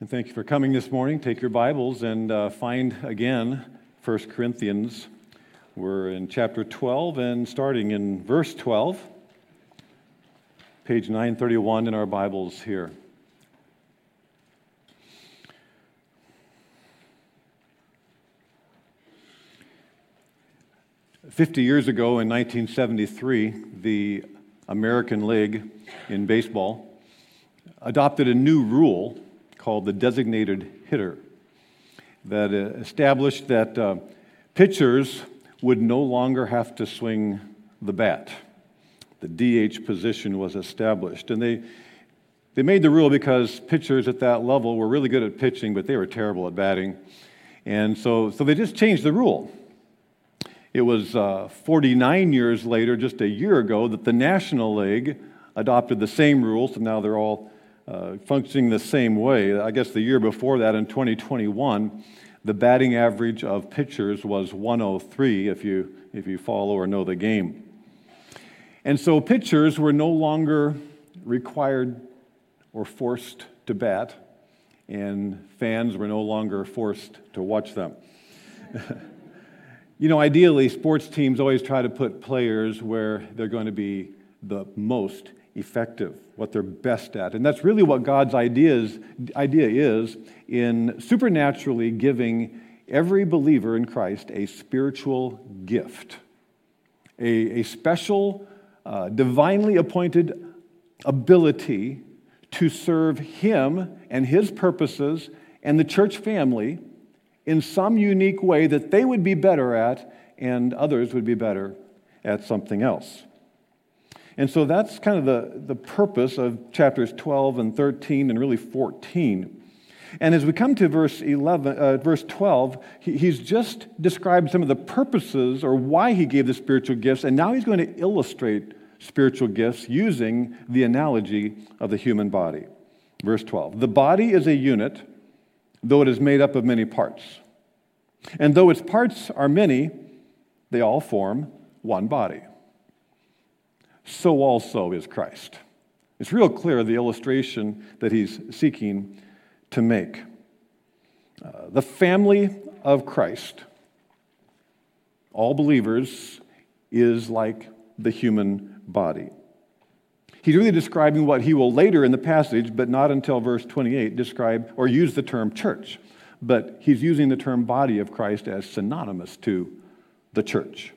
And thank you for coming this morning. Take your Bibles and uh, find again 1 Corinthians. We're in chapter 12 and starting in verse 12, page 931 in our Bibles here. Fifty years ago in 1973, the American League in baseball adopted a new rule called the designated hitter that uh, established that uh, pitchers would no longer have to swing the bat. The DH position was established. And they, they made the rule because pitchers at that level were really good at pitching, but they were terrible at batting. And so, so they just changed the rule. It was uh, 49 years later, just a year ago, that the National League adopted the same rules, so now they're all uh, functioning the same way. I guess the year before that, in 2021, the batting average of pitchers was 103 if you, if you follow or know the game. And so pitchers were no longer required or forced to bat, and fans were no longer forced to watch them. you know, ideally, sports teams always try to put players where they're going to be the most effective, what they're best at. And that's really what God's ideas, idea is in supernaturally giving every believer in Christ a spiritual gift, a, a special, uh, divinely appointed ability to serve Him and His purposes and the church family in some unique way that they would be better at and others would be better at something else. And so that's kind of the, the purpose of chapters 12 and 13 and really 14. And as we come to verse 11, uh, verse 12, he, he's just described some of the purposes or why he gave the spiritual gifts, and now he's going to illustrate spiritual gifts using the analogy of the human body. Verse 12 The body is a unit, though it is made up of many parts. And though its parts are many, they all form one body so also is Christ. It's real clear the illustration that he's seeking to make. Uh, the family of Christ, all believers, is like the human body. He's really describing what he will later in the passage, but not until verse 28, describe or use the term church. But he's using the term body of Christ as synonymous to the church.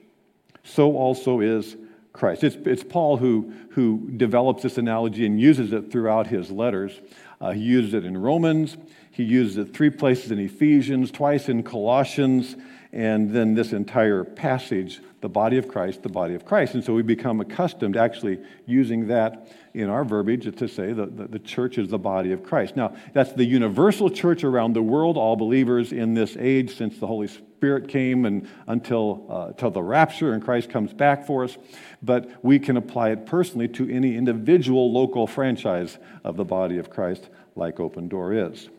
So also is Christ. It's, it's Paul who, who develops this analogy and uses it throughout his letters. Uh, he uses it in Romans, he uses it three places in Ephesians, twice in Colossians, and then this entire passage, the body of Christ, the body of Christ. And so we become accustomed to actually using that in our verbiage to say that the, the church is the body of Christ. Now, that's the universal church around the world, all believers in this age since the Holy Spirit came and until, uh, until the rapture and Christ comes back for us. But we can apply it personally to any individual local franchise of the body of Christ, like Open Door is.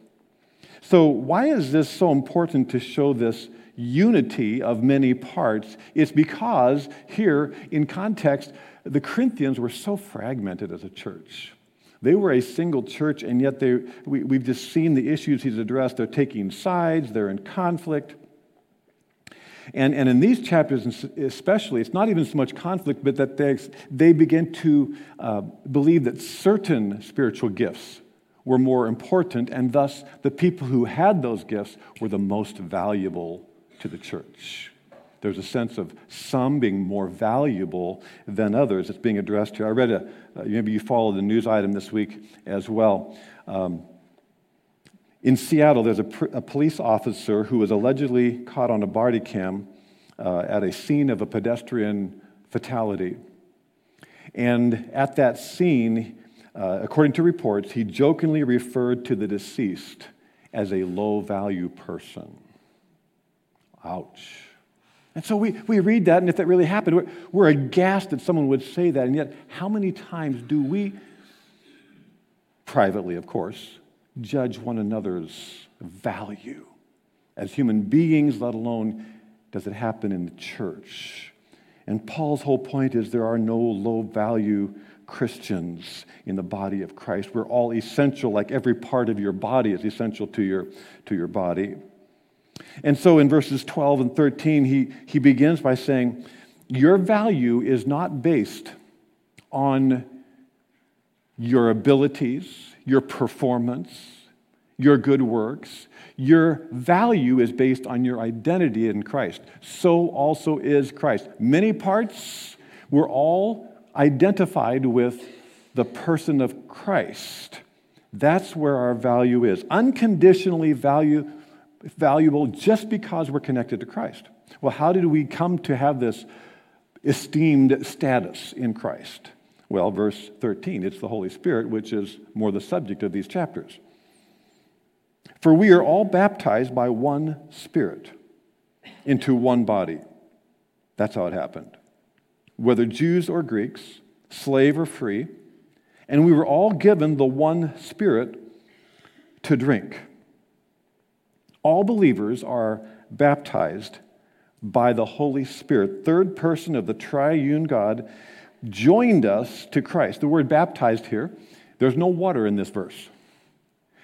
So, why is this so important to show this unity of many parts? It's because here in context, the Corinthians were so fragmented as a church. They were a single church, and yet they, we, we've just seen the issues he's addressed. They're taking sides, they're in conflict. And, and in these chapters, especially, it's not even so much conflict, but that they, they begin to uh, believe that certain spiritual gifts were more important, and thus the people who had those gifts were the most valuable to the church. There's a sense of some being more valuable than others. It's being addressed here. I read a, uh, maybe you followed the news item this week as well. Um, in Seattle, there's a, pr- a, police officer who was allegedly caught on a body cam uh, at a scene of a pedestrian fatality. And at that scene, uh, according to reports, he jokingly referred to the deceased as a low value person. Ouch. And so we, we read that, and if that really happened, we're, we're aghast that someone would say that. And yet, how many times do we, privately, of course, judge one another's value as human beings, let alone does it happen in the church? And Paul's whole point is there are no low value Christians in the body of Christ. We're all essential, like every part of your body is essential to your, to your body. And so in verses 12 and 13, he, he begins by saying, Your value is not based on your abilities, your performance, your good works. Your value is based on your identity in Christ. So also is Christ. Many parts, we're all identified with the person of Christ. That's where our value is. Unconditionally value, valuable just because we're connected to Christ. Well, how did we come to have this esteemed status in Christ? Well, verse 13, it's the Holy Spirit, which is more the subject of these chapters. For we are all baptized by one Spirit into one body. That's how it happened. Whether Jews or Greeks, slave or free, and we were all given the one Spirit to drink. All believers are baptized by the Holy Spirit, third person of the triune God, joined us to Christ. The word baptized here, there's no water in this verse.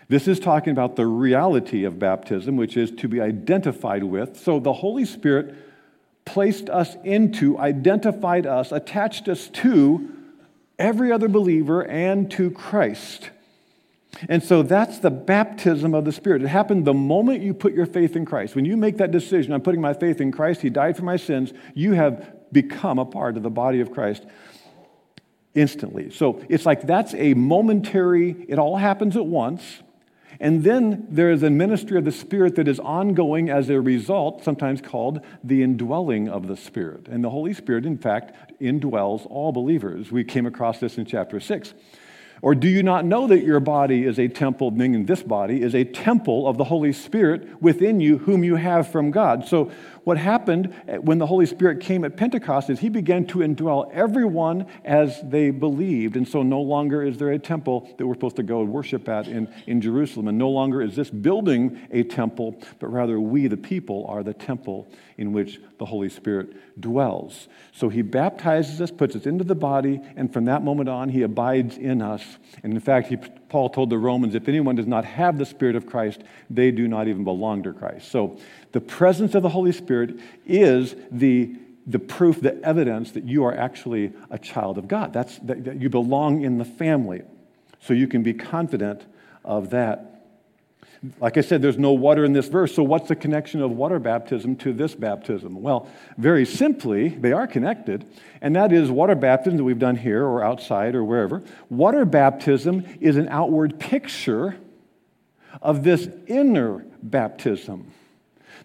This is talking about the reality of baptism, which is to be identified with. So the Holy Spirit placed us into, identified us, attached us to every other believer and to Christ. And so that's the baptism of the Spirit. It happened the moment you put your faith in Christ. When you make that decision, I'm putting my faith in Christ, He died for my sins, you have become a part of the body of Christ instantly. So it's like that's a momentary, it all happens at once. And then there is a ministry of the Spirit that is ongoing as a result, sometimes called the indwelling of the Spirit. And the Holy Spirit, in fact, indwells all believers. We came across this in chapter 6. Or do you not know that your body is a temple, meaning this body is a temple of the Holy Spirit within you, whom you have from God? So what happened eh, when the Holy Spirit came at Pentecost is he began to indwell everyone as they believed. And so no longer is there a temple that we're supposed to go and worship at in, in Jerusalem. And no longer is this building a temple, but rather we, the people, are the temple in which the Holy Spirit dwells. So he baptizes us, puts us into the body, and from that moment on, he abides in us. And in fact, he, Paul told the Romans if anyone does not have the Spirit of Christ, they do not even belong to Christ. So the presence of the Holy Spirit is the, the proof, the evidence that you are actually a child of God. That's, that, that you belong in the family. So you can be confident of that. Like I said, there's no water in this verse, so what's the connection of water baptism to this baptism? Well, very simply, they are connected, and that is water baptism that we've done here or outside or wherever. Water baptism is an outward picture of this inner baptism.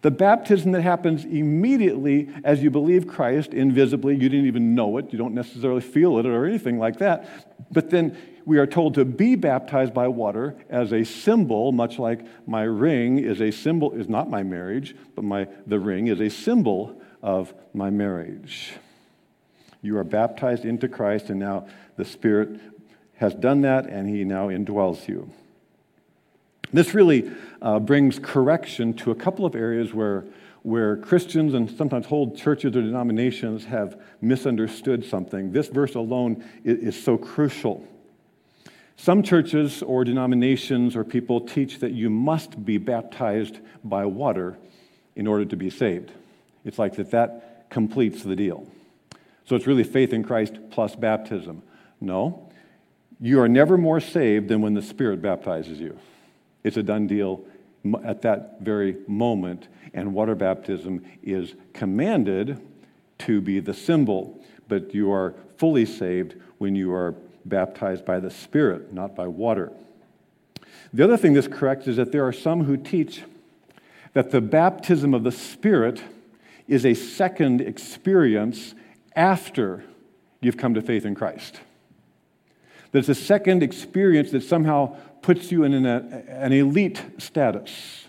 The baptism that happens immediately as you believe Christ invisibly, you didn't even know it, you don't necessarily feel it or anything like that. But then we are told to be baptized by water as a symbol, much like my ring is a symbol, is not my marriage, but my, the ring is a symbol of my marriage. You are baptized into Christ, and now the Spirit has done that, and He now indwells you. This really uh, brings correction to a couple of areas where, where Christians and sometimes whole churches or denominations have misunderstood something. This verse alone is, is so crucial. Some churches or denominations or people teach that you must be baptized by water in order to be saved. It's like that that completes the deal. So it's really faith in Christ plus baptism. No, you are never more saved than when the Spirit baptizes you. It's a done deal at that very moment, and water baptism is commanded to be the symbol, but you are fully saved when you are baptized by the Spirit, not by water. The other thing this corrects is that there are some who teach that the baptism of the Spirit is a second experience after you've come to faith in Christ. That it's a second experience that somehow puts you in an, an elite status.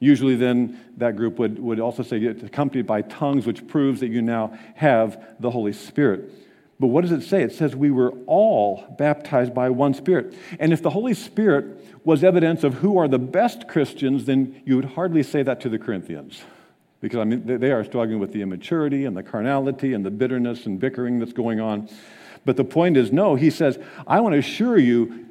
Usually, then, that group would, would also say it's accompanied by tongues, which proves that you now have the Holy Spirit. But what does it say? It says we were all baptized by one Spirit. And if the Holy Spirit was evidence of who are the best Christians, then you would hardly say that to the Corinthians. Because I mean, they are struggling with the immaturity and the carnality and the bitterness and bickering that's going on. But the point is, no, he says, I want to assure you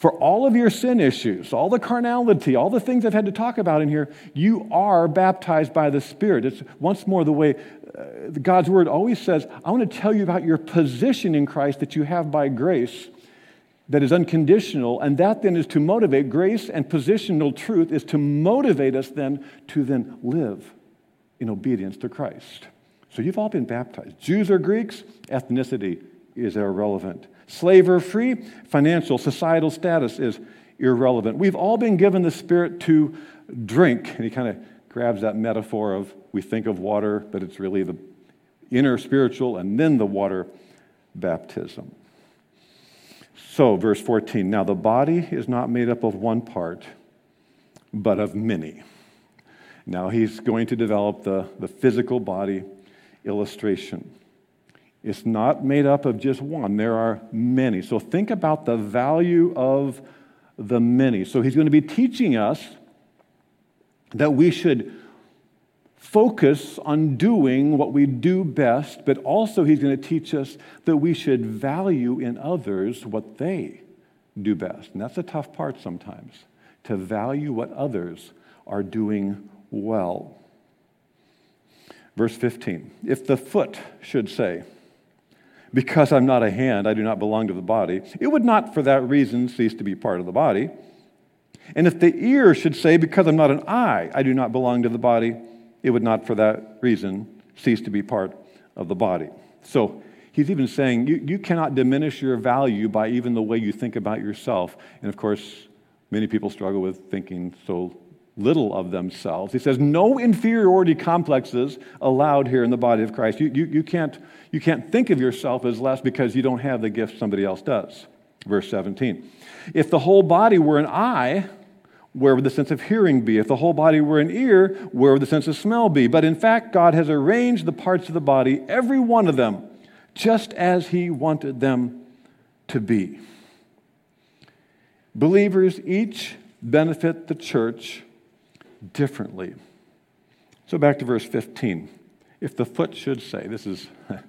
for all of your sin issues, all the carnality, all the things I've had to talk about in here, you are baptized by the Spirit. It's once more the way uh, God's word always says, I want to tell you about your position in Christ that you have by grace that is unconditional, and that then is to motivate grace and positional truth is to motivate us then to then live in obedience to Christ. So you've all been baptized. Jews or Greeks, ethnicity is irrelevant. Slave or free, financial, societal status is irrelevant. We've all been given the Spirit to drink. And he kind of grabs that metaphor of we think of water, but it's really the inner spiritual and then the water baptism. So, verse 14 now the body is not made up of one part, but of many. Now he's going to develop the, the physical body illustration. It's not made up of just one, there are many. So think about the value of the many. So he's going to be teaching us that we should focus on doing what we do best, but also he's going to teach us that we should value in others what they do best. And that's a tough part sometimes, to value what others are doing well. Verse 15 If the foot should say, Because I'm not a hand, I do not belong to the body, it would not for that reason cease to be part of the body. And if the ear should say, Because I'm not an eye, I do not belong to the body, it would not for that reason cease to be part of the body. So he's even saying you, you cannot diminish your value by even the way you think about yourself. And of course, many people struggle with thinking so little of themselves. He says, no inferiority complexes allowed here in the body of Christ. You, you, you, can't, you can't think of yourself as less because you don't have the gift somebody else does. Verse 17. If the whole body were an eye, where would the sense of hearing be? If the whole body were an ear, where would the sense of smell be? But in fact, God has arranged the parts of the body, every one of them, just as He wanted them to be. Believers each benefit the church differently. So back to verse 15. If the foot should say, this is, if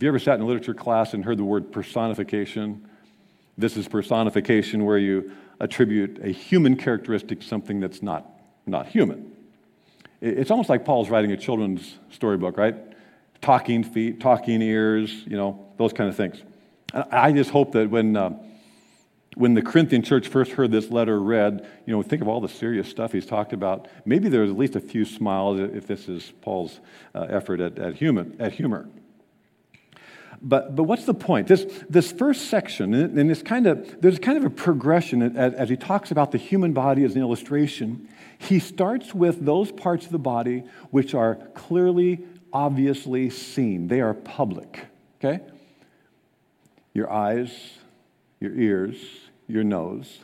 you ever sat in a literature class and heard the word personification? This is personification where you attribute a human characteristic to something that's not, not human. It's almost like Paul's writing a children's storybook, right? Talking feet, talking ears, you know, those kind of things. I just hope that when uh, when the Corinthian church first heard this letter read, you know, think of all the serious stuff he's talked about. Maybe there's at least a few smiles if this is Paul's uh, effort at, at, human, at humor. But, but what's the point? This, this first section, and this kind of, there's kind of a progression as, as he talks about the human body as an illustration. He starts with those parts of the body which are clearly, obviously seen. They are public, okay? Your eyes, your ears, your nose.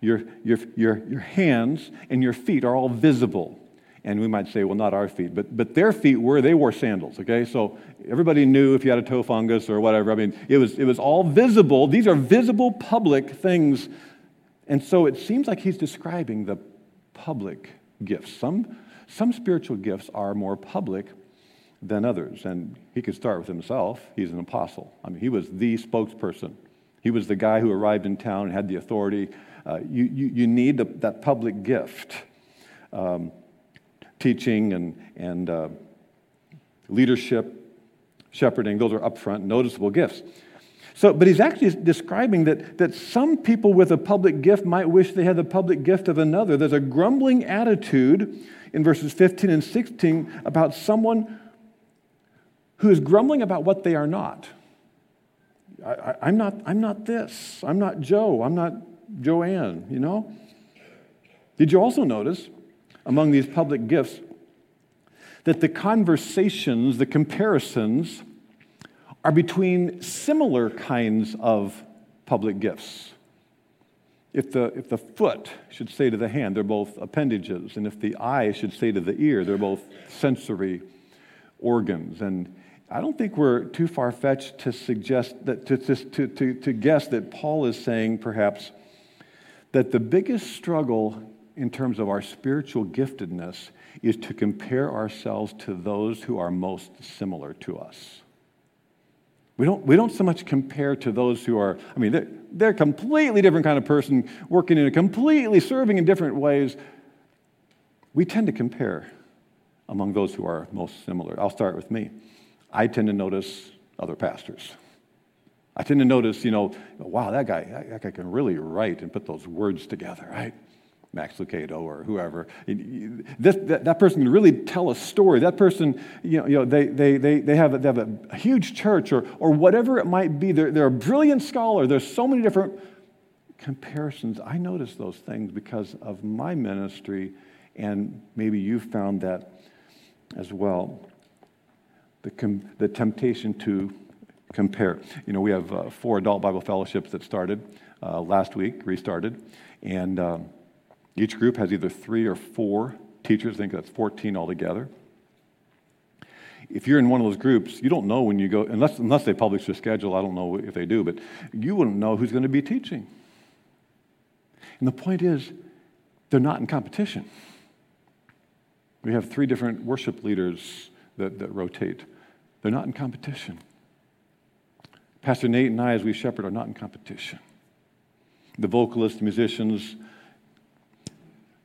Your, your, your, your hands and your feet are all visible. And we might say, well, not our feet, but, but their feet were, they wore sandals, okay? So everybody knew if you had a toe fungus or whatever. I mean, it was, it was all visible. These are visible public things. And so it seems like he's describing the public gifts. Some, some spiritual gifts are more public than others. And he could start with himself. He's an apostle. I mean, he was the spokesperson he was the guy who arrived in town and had the authority. Uh, you, you, you, need the, that public gift. Um, teaching and, and uh, leadership, shepherding, those are upfront, noticeable gifts. So, but he's actually describing that, that some people with a public gift might wish they had the public gift of another. There's a grumbling attitude in verses 15 and 16 about someone who is grumbling about what they are not. I, am not, I'm not this. I'm not Joe. I'm not Joanne, you know? Did you also notice among these public gifts that the conversations, the comparisons, are between similar kinds of public gifts? If the, if the foot should say to the hand, they're both appendages. And if the eye should say to the ear, they're both sensory organs. And I don't think we're too far fetched to suggest that, to, to, to, to guess that Paul is saying perhaps that the biggest struggle in terms of our spiritual giftedness is to compare ourselves to those who are most similar to us. We don't, we don't so much compare to those who are, I mean, they're, they're a completely different kind of person, working in a completely, serving in different ways. We tend to compare among those who are most similar. I'll start with me. I tend to notice other pastors. I tend to notice, you know, wow, that guy, that guy can really write and put those words together, right? Max Lucado or whoever. This, that, that, person can really tell a story. That person, you know, you know they, they, they, they, have, they have a huge church or, or whatever it might be. They're, they're a brilliant scholar. There's so many different comparisons. I notice those things because of my ministry, and maybe you found that as well. The, com- the temptation to compare. You know, we have uh, four adult Bible fellowships that started uh, last week, restarted, and um, each group has either three or four teachers. I think that's 14 altogether. If you're in one of those groups, you don't know when you go, unless, unless they publish their schedule, I don't know if they do, but you wouldn't know who's going to be teaching. And the point is, they're not in competition. We have three different worship leaders that, that rotate. They're not in competition. Pastor Nate and I, as we shepherd, are not in competition. The vocalists, musicians,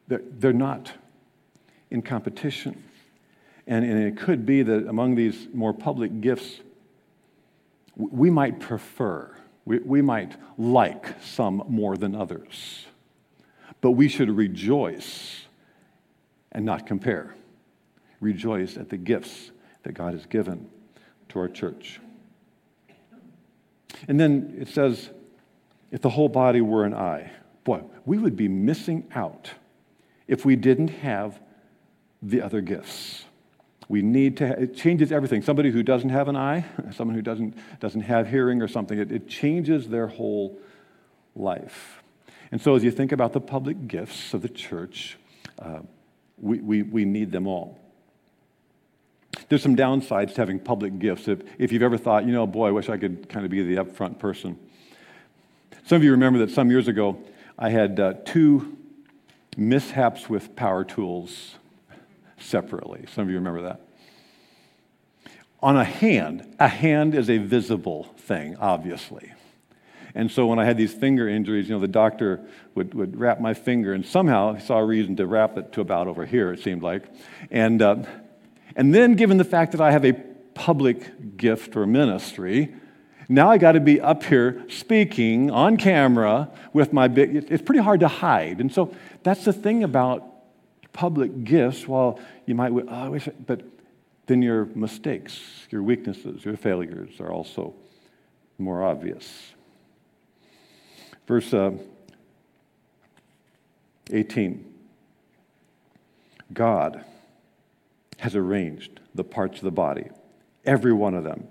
they're, they're not in competition. And, and it could be that among these more public gifts, we might prefer, we, we might like some more than others. But we should rejoice and not compare. Rejoice at the gifts that God has given to our church. And then it says, if the whole body were an eye, boy, we would be missing out if we didn't have the other gifts. We need to, it changes everything. Somebody who doesn't have an eye, someone who doesn't, doesn't have hearing or something, it, it changes their whole life. And so as you think about the public gifts of the church, uh, we, we, we need them all. There's some downsides to having public gifts. If, if you've ever thought, you know, boy, I wish I could kind of be the upfront person. Some of you remember that some years ago, I had uh, two mishaps with power tools separately. Some of you remember that. On a hand, a hand is a visible thing, obviously. And so when I had these finger injuries, you know, the doctor would, would wrap my finger, and somehow he saw a reason to wrap it to about over here, it seemed like. And, uh, and then, given the fact that I have a public gift or ministry, now I got to be up here speaking on camera with my big, it's pretty hard to hide. And so that's the thing about public gifts. While you might, oh, I wish, but then your mistakes, your weaknesses, your failures are also more obvious. Verse uh, 18 God has arranged the parts of the body, every one of them,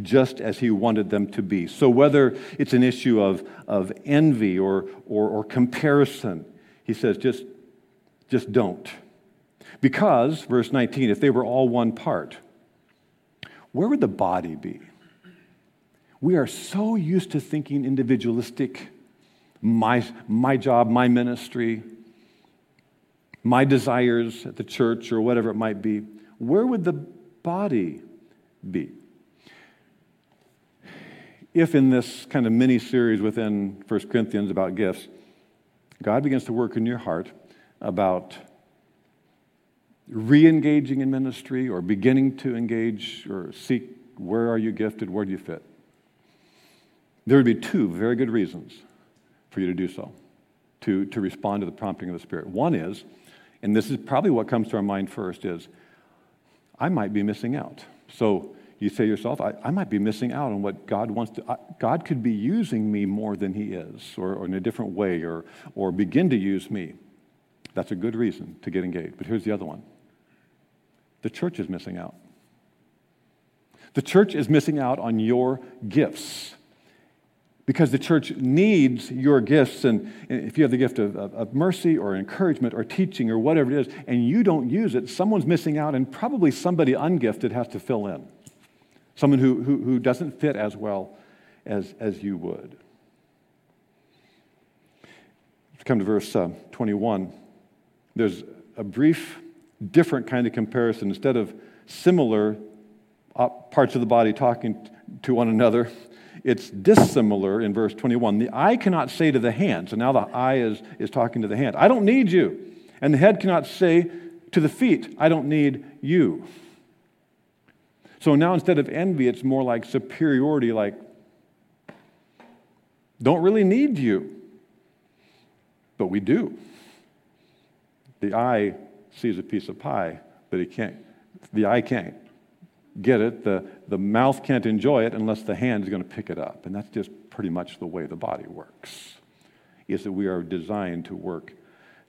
just as he wanted them to be. So, whether it's an issue of, of envy or, or, or comparison, he says, just, just don't. Because, verse 19, if they were all one part, where would the body be? We are so used to thinking individualistic my, my job, my ministry, my desires at the church, or whatever it might be. Where would the body be? If in this kind of mini series within 1 Corinthians about gifts, God begins to work in your heart about re engaging in ministry or beginning to engage or seek where are you gifted, where do you fit? There would be two very good reasons for you to do so, to, to respond to the prompting of the Spirit. One is, and this is probably what comes to our mind first, is I might be missing out. So you say to yourself, I, I might be missing out on what God wants to. I, God could be using me more than He is, or, or in a different way, or, or begin to use me. That's a good reason to get engaged. But here's the other one the church is missing out. The church is missing out on your gifts because the church needs your gifts. And if you have the gift of, of, of, mercy or encouragement or teaching or whatever it is, and you don't use it, someone's missing out, and probably somebody ungifted has to fill in. Someone who, who, who doesn't fit as well as, as you would. Let's come to verse uh, 21. There's a brief, different kind of comparison. Instead of similar uh, parts of the body talking to one another. It's dissimilar in verse 21. The eye cannot say to the hand, so now the eye is, is talking to the hand, I don't need you. And the head cannot say to the feet, I don't need you. So now instead of envy, it's more like superiority, like, don't really need you. But we do. The eye sees a piece of pie, but it can't, the eye can't get it. The, the mouth can't enjoy it unless the hand is going to pick it up. And that's just pretty much the way the body works, is that we are designed to work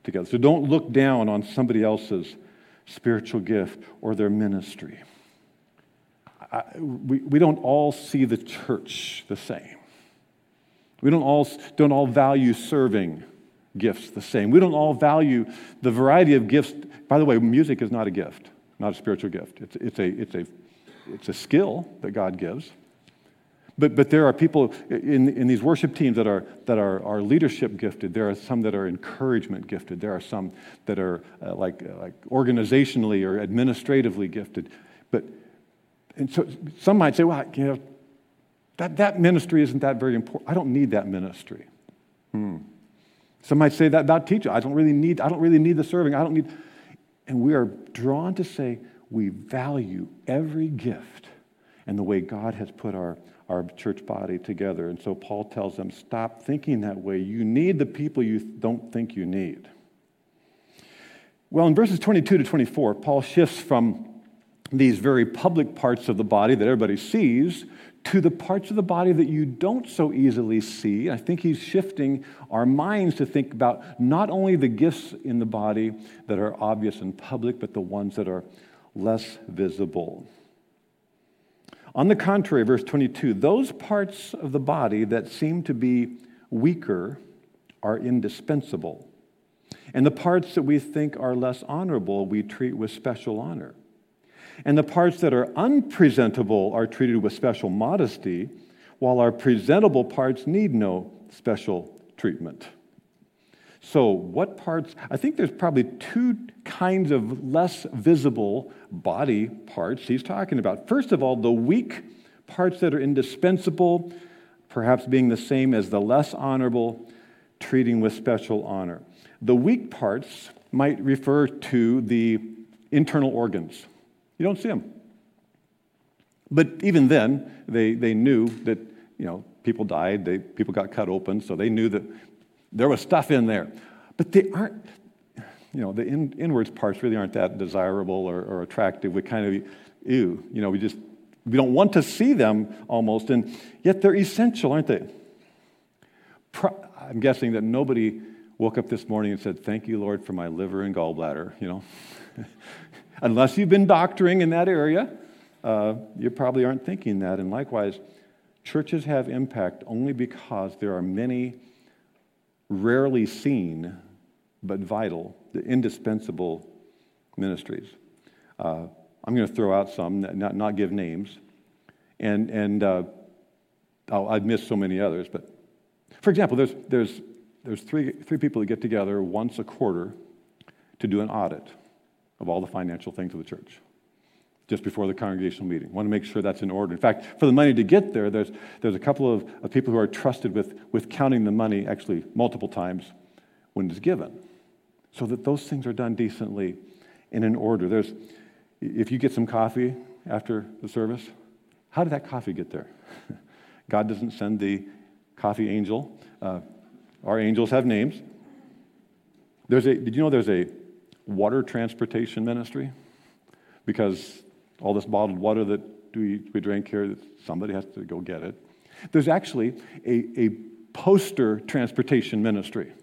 together. So don't look down on somebody else's spiritual gift or their ministry. I, we, we don't all see the church the same. We don't all, don't all value serving gifts the same. We don't all value the variety of gifts. By the way, music is not a gift, not a spiritual gift. It's, it's, a, it's, a, it's a skill that God gives. But, but there are people in, in these worship teams that, are, that are, are leadership gifted. There are some that are encouragement gifted. There are some that are uh, like, uh, like organizationally or administratively gifted. But and so some might say, well, you know, that, that ministry isn't that very important. I don't need that ministry. Hmm. Some might say that about teaching. I don't really need, I don't really need the serving. I don't need. And we are drawn to say we value every gift and the way God has put our, our church body together. And so Paul tells them, stop thinking that way. You need the people you don't think you need. Well, in verses 22 to 24, Paul shifts from these very public parts of the body that everybody sees to the parts of the body that you don't so easily see. I think he's shifting our minds to think about not only the gifts in the body that are obvious and public, but the ones that are less visible. On the contrary, verse 22, those parts of the body that seem to be weaker are indispensable. And the parts that we think are less honorable, we treat with special honor. And the parts that are unpresentable are treated with special modesty, while our presentable parts need no special treatment. So, what parts? I think there's probably two kinds of less visible body parts he's talking about. First of all, the weak parts that are indispensable, perhaps being the same as the less honorable, treating with special honor. The weak parts might refer to the internal organs. You don't see them. But even then, they, they knew that, you know, people died, they, people got cut open, so they knew that there was stuff in there. But they aren't, you know, the in, inwards parts really aren't that desirable or, or attractive. We kind of, ew, you know, we just, we don't want to see them almost, and yet they're essential, aren't they? Pro- I'm guessing that nobody woke up this morning and said, Thank you, Lord, for my liver and gallbladder, you know? Unless you've been doctoring in that area, uh, you probably aren't thinking that. And likewise, churches have impact only because there are many rarely seen but vital, the indispensable ministries. Uh, I'm going to throw out some, not, not give names, and, and uh, I've missed so many others. But for example, there's, there's, there's three, three people that get together once a quarter to do an audit of all the financial things of the church just before the congregational meeting. Want to make sure that's in order. In fact, for the money to get there, there's, there's a couple of, of people who are trusted with, with counting the money actually multiple times when it's given so that those things are done decently and in order. There's, if you get some coffee after the service, how did that coffee get there? God doesn't send the coffee angel. Uh, our angels have names. There's a, did you know there's a water transportation ministry because all this bottled water that we, we drink here, somebody has to go get it. There's actually a, a poster transportation ministry.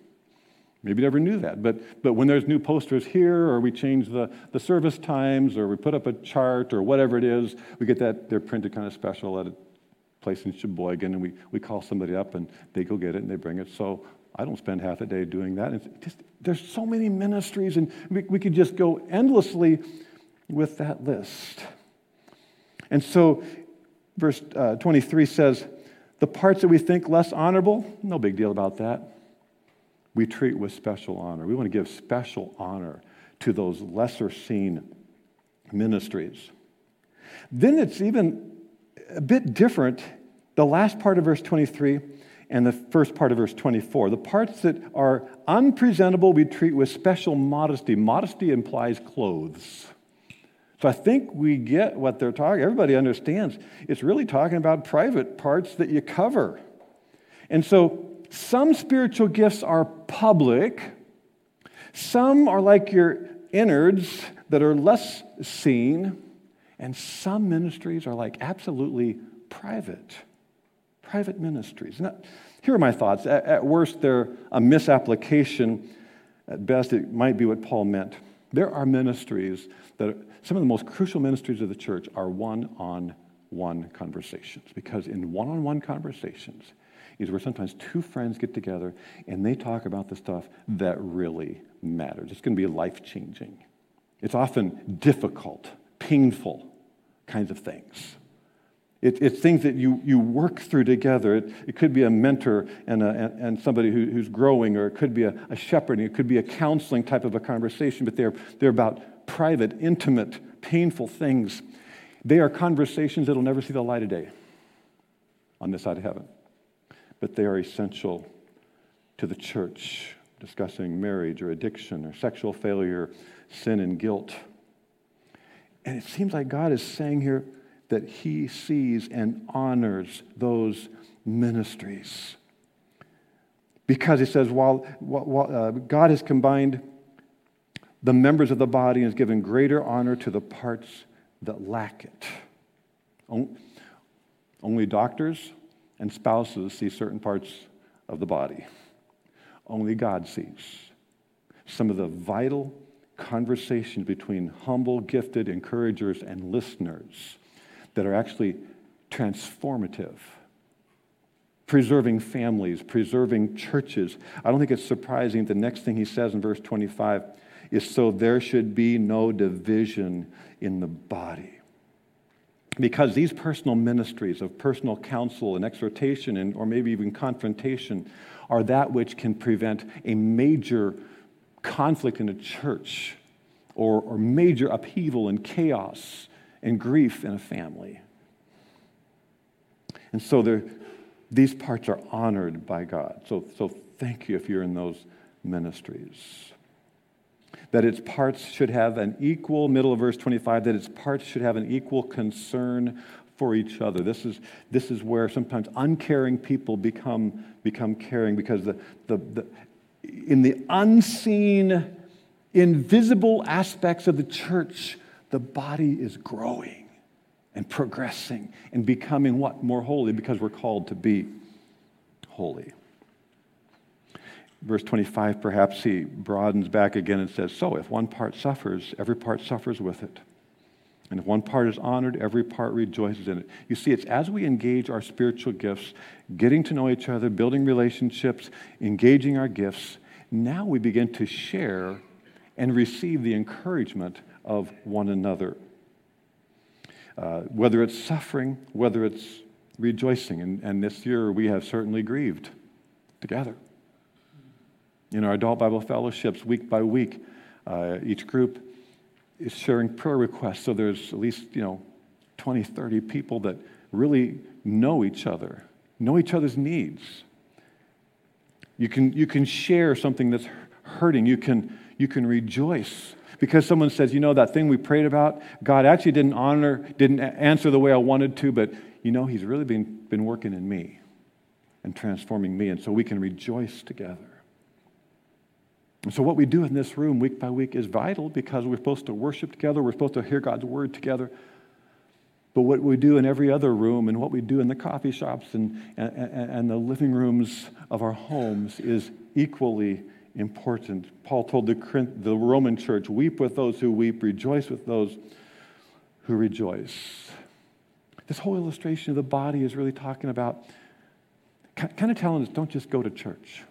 Maybe you never knew that, but, but when there's new posters here, or we change the, the service times, or we put up a chart, or whatever it is, we get that, they're printed kind of special at a place in Sheboygan, and we, we call somebody up, and they go get it, and they bring it. So I don't spend half a day doing that. It's just, there's so many ministries, and we, we could just go endlessly with that list. And so, verse uh, 23 says, The parts that we think less honorable, no big deal about that. We treat with special honor. We want to give special honor to those lesser seen ministries. Then it's even a bit different. The last part of verse 23 and the first part of verse 24. The parts that are unpresentable we treat with special modesty. Modesty implies clothes. So I think we get what they're talking. Everybody understands. It's really talking about private parts that you cover. And so some spiritual gifts are public. Some are like your innards that are less seen. And some ministries are like absolutely private private ministries. Now, here are my thoughts. At, at worst, they're a misapplication. At best, it might be what Paul meant. There are ministries that some of the most crucial ministries of the church are one on one conversations because in one on one conversations is where sometimes two friends get together and they talk about the stuff that really matters. It's going to be life changing. It's often difficult, painful kinds of things. It, it's things that you, you work through together. It, it could be a mentor and, a, and, and somebody who, who's growing, or it could be a, a shepherding, it could be a counseling type of a conversation, but they're, they're about private, intimate, painful things. They are conversations that will never see the light of day on this side of heaven, but they are essential to the church, discussing marriage or addiction or sexual failure, sin and guilt. And it seems like God is saying here, that he sees and honors those ministries. Because he says, while, while uh, God has combined the members of the body and given greater honor to the parts that lack it. Only doctors and spouses see certain parts of the body. Only God sees some of the vital conversations between humble, gifted encouragers and listeners that are actually transformative, preserving families, preserving churches. I don't think it's surprising the next thing he says in verse 25 is so there should be no division in the body. Because these personal ministries of personal counsel and exhortation, and, or maybe even confrontation, are that which can prevent a major conflict in a church or, or major upheaval and chaos and grief in a family. And so these parts are honored by God. So, so thank you if you're in those ministries. That its parts should have an equal, middle of verse 25, that its parts should have an equal concern for each other. This is, this is where sometimes uncaring people become, become caring because the, the, the, in the unseen, invisible aspects of the church, the body is growing and progressing and becoming what? More holy because we're called to be holy. Verse 25, perhaps he broadens back again and says, So if one part suffers, every part suffers with it. And if one part is honored, every part rejoices in it. You see, it's as we engage our spiritual gifts, getting to know each other, building relationships, engaging our gifts, now we begin to share and receive the encouragement of one another. Uh, whether it's suffering, whether it's rejoicing. And, and this year we have certainly grieved together. In our adult Bible fellowships, week by week, uh, each group is sharing prayer requests. So there's at least, you know, 20, 30 people that really know each other, know each other's needs. You can, you can share something that's hurting. You can, you can rejoice because someone says, you know, that thing we prayed about, God actually didn't honor, didn't answer the way I wanted to, but you know, He's really been, been working in me and transforming me. And so we can rejoice together. And so what we do in this room week by week is vital because we're supposed to worship together, we're supposed to hear God's word together. But what we do in every other room and what we do in the coffee shops and, and, and the living rooms of our homes is equally important. Paul told the, the Roman church, weep with those who weep, rejoice with those who rejoice. This whole illustration of the body is really talking about, kind of telling us don't just go to church,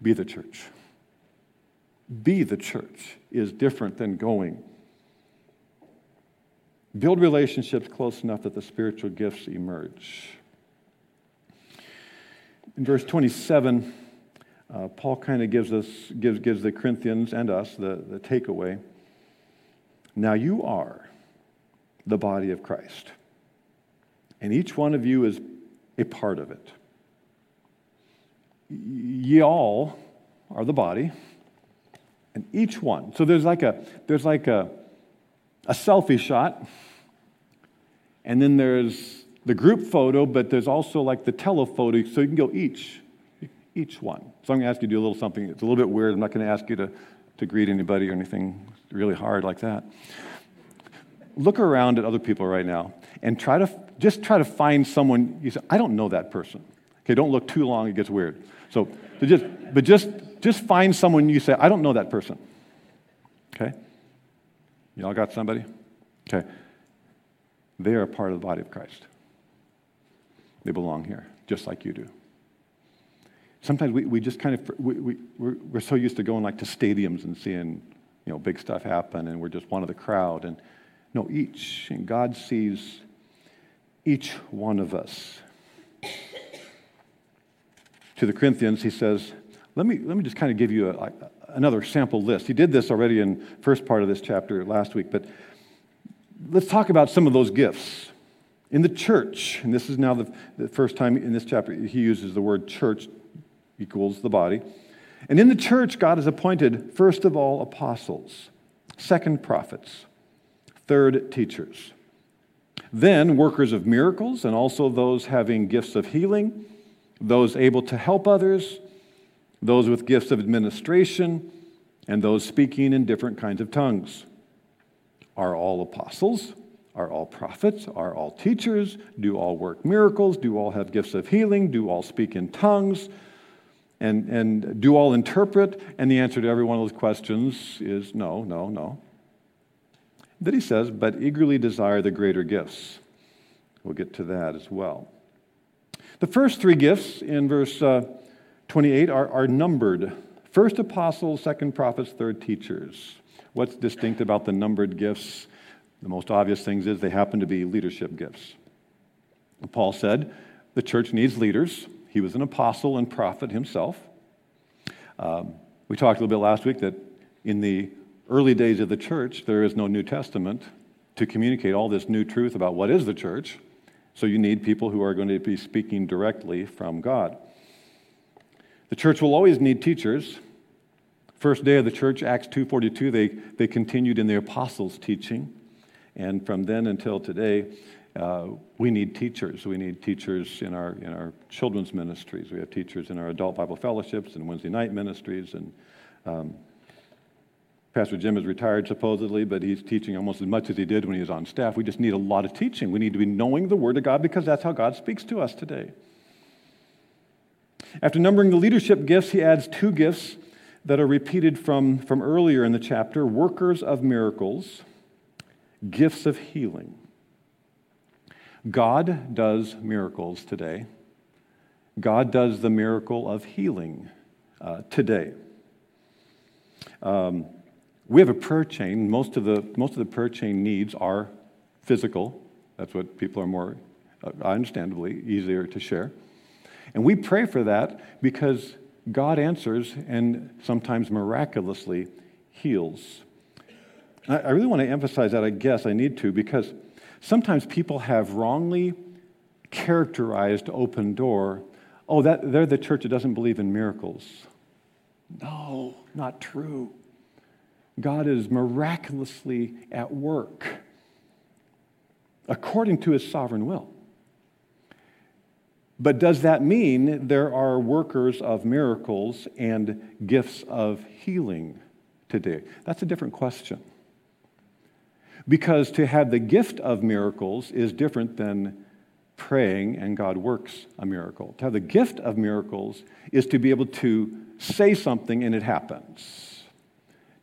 be the church. Be the church is different than going. Build relationships close enough that the spiritual gifts emerge. In verse 27, uh, Paul kind of gives us gives, gives the Corinthians and us the, the takeaway. Now you are the body of Christ and each one of you is a part of it. Ye all are the body, and each one. So there's like a there's like a, a selfie shot, and then there's the group photo, but there's also like the telephoto, so you can go each, each one. So I'm going to ask you to do a little something. It's a little bit weird. I'm not going to ask you to, to greet anybody or anything really hard like that. Look around at other people right now and try to just try to find someone you say, I don't know that person. Okay, don't look too long, it gets weird. So, so just but just just find someone you say, I don't know that person. Okay? Y'all got somebody? Okay. They are part of the body of Christ. They belong here, just like you do. Sometimes we, we just kind of, we, we, we're, we're so used to going like to stadiums and seeing, you know, big stuff happen and we're just one of the crowd. And no, each, and God sees each one of us. To the Corinthians, he says, let me, let me just kind of give you a, another sample list. He did this already in first part of this chapter last week, but let's talk about some of those gifts. In the church, and this is now the, the first time in this chapter he uses the word church equals the body. And in the church, God has appointed, first of all, apostles, second, prophets, third, teachers, then workers of miracles, and also those having gifts of healing, those able to help others, those with gifts of administration, and those speaking in different kinds of tongues. Are all apostles? Are all prophets? Are all teachers? Do all work miracles? Do all have gifts of healing? Do all speak in tongues? And, and do all interpret? And the answer to every one of those questions is no, no, no. Then he says, but eagerly desire the greater gifts. We'll get to that as well. The first three gifts in verse uh, 28 are, are numbered first apostles, second prophets, third teachers. What's distinct about the numbered gifts? The most obvious things is they happen to be leadership gifts. Paul said the church needs leaders. He was an apostle and prophet himself. Um, we talked a little bit last week that in the early days of the church, there is no New Testament to communicate all this new truth about what is the church. So you need people who are going to be speaking directly from God. The church will always need teachers. First day of the church, Acts 2.42, they, they continued in the apostles' teaching. And from then until today, uh, we need teachers. We need teachers in our, in our children's ministries. We have teachers in our adult Bible fellowships and Wednesday night ministries. And um, Pastor Jim is retired supposedly, but he's teaching almost as much as he did when he was on staff. We just need a lot of teaching. We need to be knowing the Word of God because that's how God speaks to us today. After numbering the leadership gifts, he adds two gifts that are repeated from, from earlier in the chapter workers of miracles gifts of healing. God does miracles today. God does the miracle of healing uh, today. Um, we have a prayer chain. Most of, the, most of the prayer chain needs are physical. That's what people are more, uh, understandably, easier to share. And we pray for that because God answers and sometimes miraculously heals. I really want to emphasize that, I guess I need to, because sometimes people have wrongly characterized open door. Oh, that, they're the church that doesn't believe in miracles. No, not true. God is miraculously at work according to his sovereign will. But does that mean there are workers of miracles and gifts of healing today? That's a different question. Because to have the gift of miracles is different than praying and God works a miracle. To have the gift of miracles is to be able to say something and it happens.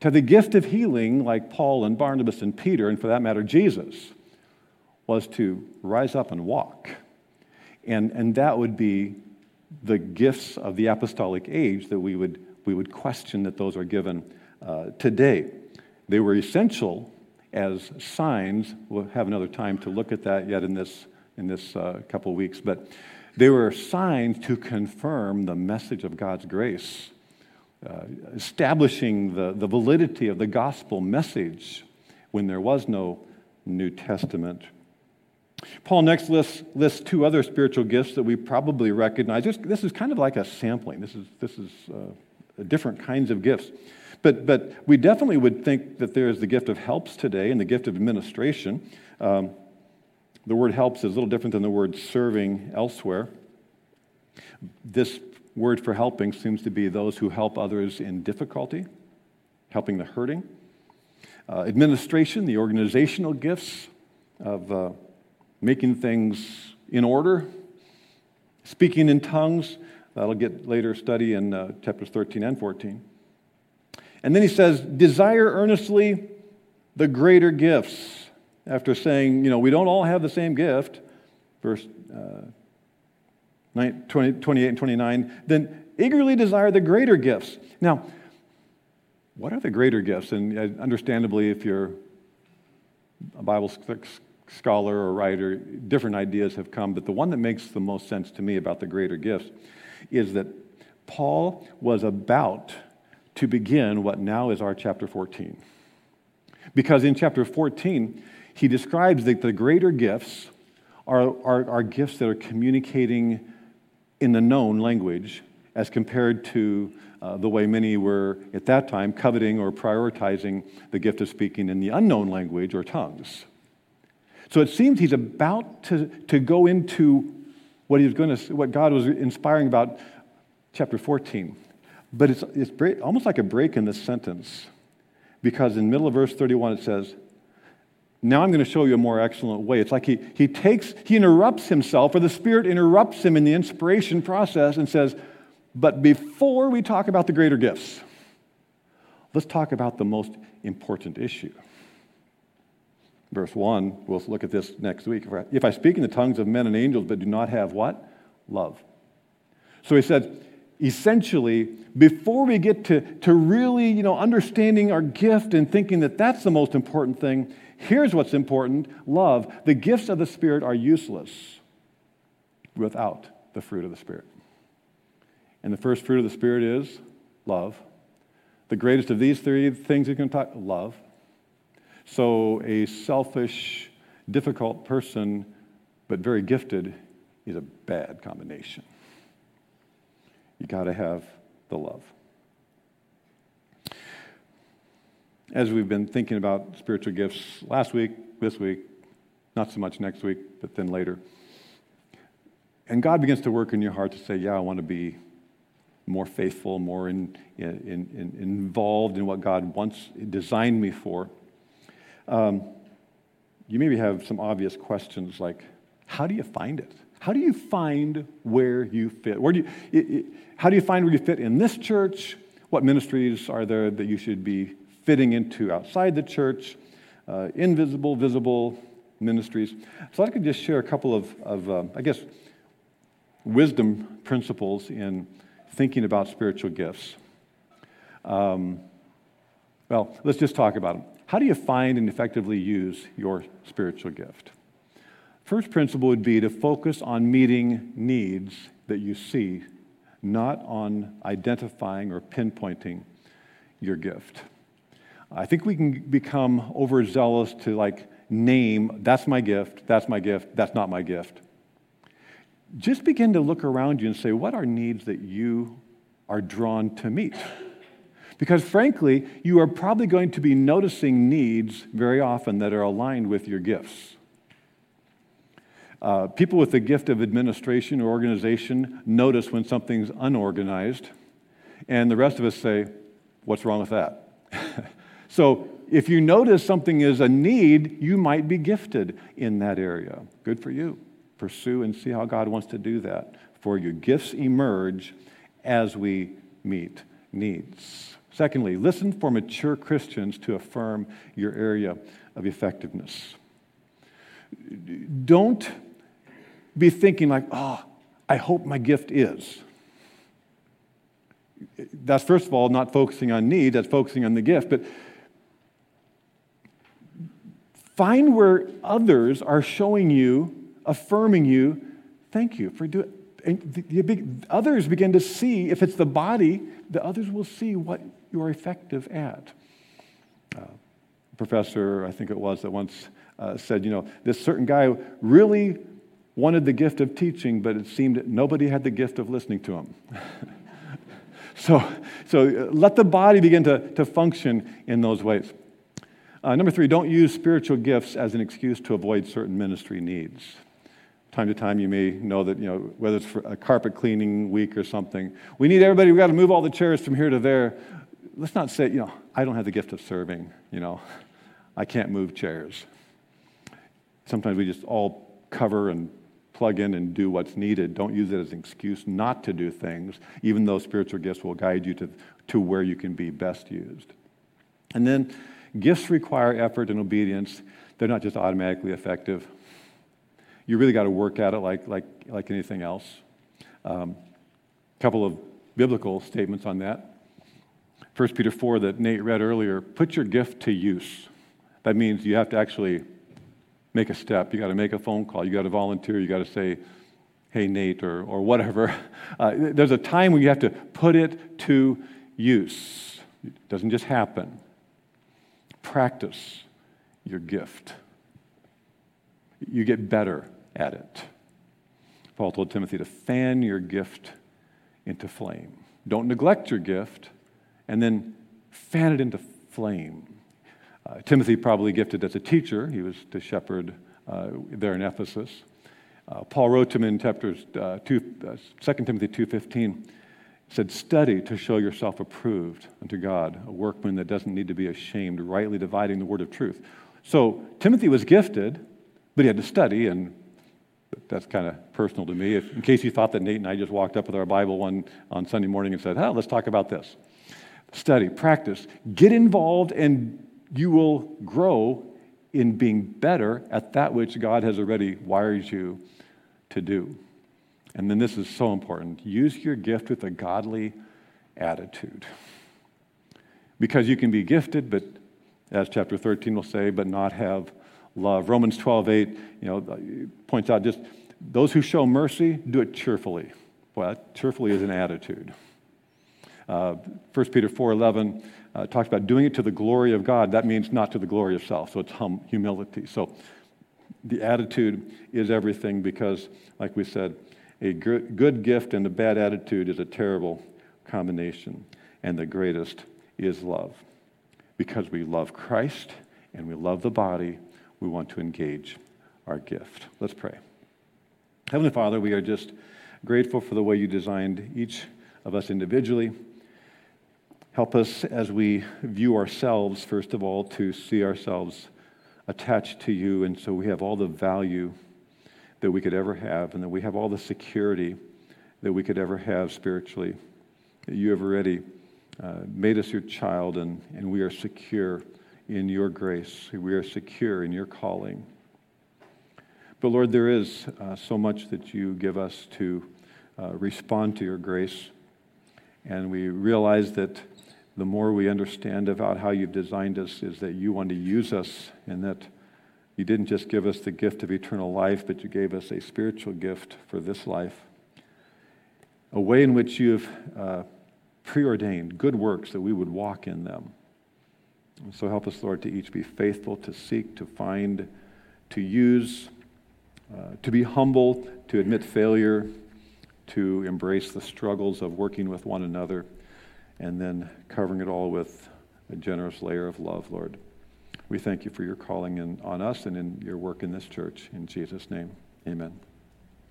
To the gift of healing, like Paul and Barnabas and Peter, and for that matter, Jesus, was to rise up and walk. And, and that would be the gifts of the apostolic age that we would, we would question that those are given uh, today. They were essential as signs. We'll have another time to look at that yet in this, in this uh, couple of weeks. But they were signs to confirm the message of God's grace, uh, establishing the, the validity of the gospel message when there was no New Testament. Paul next lists, lists two other spiritual gifts that we probably recognize. This, this is kind of like a sampling. This is, this is uh, different kinds of gifts. But, but we definitely would think that there is the gift of helps today and the gift of administration. Um, the word helps is a little different than the word serving elsewhere. This word for helping seems to be those who help others in difficulty, helping the hurting. Uh, administration, the organizational gifts of uh, making things in order. Speaking in tongues, that'll get later study in uh, chapters 13 and 14. And then he says, desire earnestly the greater gifts. After saying, you know, we don't all have the same gift, verse uh, 20, 28 and 29, then eagerly desire the greater gifts. Now, what are the greater gifts? And uh, understandably, if you're a Bible scholar or writer, different ideas have come, but the one that makes the most sense to me about the greater gifts is that Paul was about to begin what now is our chapter 14. Because in chapter 14, he describes that the greater gifts are, are, are gifts that are communicating in the known language as compared to uh, the way many were at that time coveting or prioritizing the gift of speaking in the unknown language or tongues. So it seems he's about to, to go into what he was going to, what God was inspiring about chapter 14. But it's, it's almost like a break in this sentence because in the middle of verse 31 it says, now I'm going to show you a more excellent way. It's like he, he takes, he interrupts himself, or the Spirit interrupts him in the inspiration process and says, But before we talk about the greater gifts, let's talk about the most important issue. Verse 1, we'll look at this next week. If I speak in the tongues of men and angels, but do not have what? Love. So he said, essentially, before we get to, to really, you know, understanding our gift and thinking that that's the most important thing, Here's what's important love. The gifts of the Spirit are useless without the fruit of the Spirit. And the first fruit of the Spirit is love. The greatest of these three things you can talk love. So a selfish, difficult person, but very gifted, is a bad combination. You got to have the love. as we've been thinking about spiritual gifts last week, this week, not so much next week, but then later. And God begins to work in your heart to say, Yeah, I want to be more faithful, more in, in, in, involved in what God wants, designed me for. Um, you maybe have some obvious questions like, How do you find it? How do you find where you fit? Where do you, it, it, how do you find where you fit in this church? What ministries are there that you should be fitting into outside the church, uh, invisible, visible ministries. So I could just share a couple of, of uh, I guess, wisdom principles in thinking about spiritual gifts. Um, well, let's just talk about them. How do you find and effectively use your spiritual gift? First principle would be to focus on meeting needs that you see, not on identifying or pinpointing your gift. I think we can become overzealous to like name, that's my gift, that's my gift, that's not my gift. Just begin to look around you and say, what are needs that you are drawn to meet? Because frankly, you are probably going to be noticing needs very often that are aligned with your gifts. Uh, people with the gift of administration or organization notice when something's unorganized, and the rest of us say, What's wrong with that? So if you notice something is a need, you might be gifted in that area. Good for you. Pursue and see how God wants to do that for you. Gifts emerge as we meet needs. Secondly, listen for mature Christians to affirm your area of effectiveness. Don't be thinking like, oh, I hope my gift is. That's first of all not focusing on need, that's focusing on the gift. But Find where others are showing you, affirming you, thank you for doing and others begin to see, if it's the body, the others will see what you are effective at. Uh, professor, I think it was, that once uh, said, you know, this certain guy really wanted the gift of teaching, but it seemed nobody had the gift of listening to him. so, so uh, let the body begin to, to function in those ways. Uh, number three, don't use spiritual gifts as an excuse to avoid certain ministry needs. Time to time, you may know that, you know, whether it's for a carpet cleaning week or something, we need everybody, we've got to move all the chairs from here to there. Let's not say, you know, I don't have the gift of serving, you know, I can't move chairs. Sometimes we just all cover and plug in and do what's needed. Don't use it as an excuse not to do things, even though spiritual gifts will guide you to, to where you can be best used. And then gifts require effort and obedience. They're not just automatically effective. You really got to work at it like, like, like anything else. A um, couple of biblical statements on that. 1 Peter 4 that Nate read earlier put your gift to use. That means you have to actually make a step. You got to make a phone call. You got to volunteer. You got to say, hey, Nate, or, or whatever. Uh, there's a time when you have to put it to use. It doesn't just happen. Practice your gift, you get better at it. Paul told Timothy to fan your gift into flame. Don't neglect your gift and then fan it into flame. Uh, Timothy probably gifted as a teacher. He was to shepherd uh, there in Ephesus. Uh, Paul wrote to him in chapters uh, 2, uh, 2 Timothy 2.15, said, study to show yourself approved unto God, a workman that doesn't need to be ashamed, rightly dividing the word of truth. So Timothy was gifted, but he had to study, and that's kind of personal to me. If, in case you thought that Nate and I just walked up with our Bible one on Sunday morning and said, oh, let's talk about this. Study, practice, get involved, and you will grow in being better at that which God has already wired you to do. And then this is so important use your gift with a godly attitude. Because you can be gifted, but as chapter 13 will say, but not have love. Romans 12, 8, you know, points out just those who show mercy, do it cheerfully. Well, cheerfully is an attitude. Uh, 1 Peter 4, 11, uh, talks about doing it to the glory of God. That means not to the glory of self, so it's hum- humility. So the attitude is everything because, like we said, a good, good gift and a bad attitude is a terrible combination. And the greatest is love. Because we love Christ and we love the body, we want to engage our gift. Let's pray. Heavenly Father, we are just grateful for the way you designed each of us individually Help us as we view ourselves, first of all, to see ourselves attached to you, and so we have all the value that we could ever have, and that we have all the security that we could ever have spiritually. You have already uh, made us your child, and, and we are secure in your grace. We are secure in your calling. But Lord, there is uh, so much that you give us to uh, respond to your grace, and we realize that the more we understand about how you've designed us is that you want to use us and that you didn't just give us the gift of eternal life, but you gave us a spiritual gift for this life. A way in which you've uh, preordained good works that we would walk in them. And so help us, Lord, to each be faithful, to seek, to find, to use, uh, to be humble, to admit failure, to embrace the struggles of working with one another and then covering it all with a generous layer of love, Lord. We thank you for your calling in, on us and in your work in this church. In Jesus' name, amen.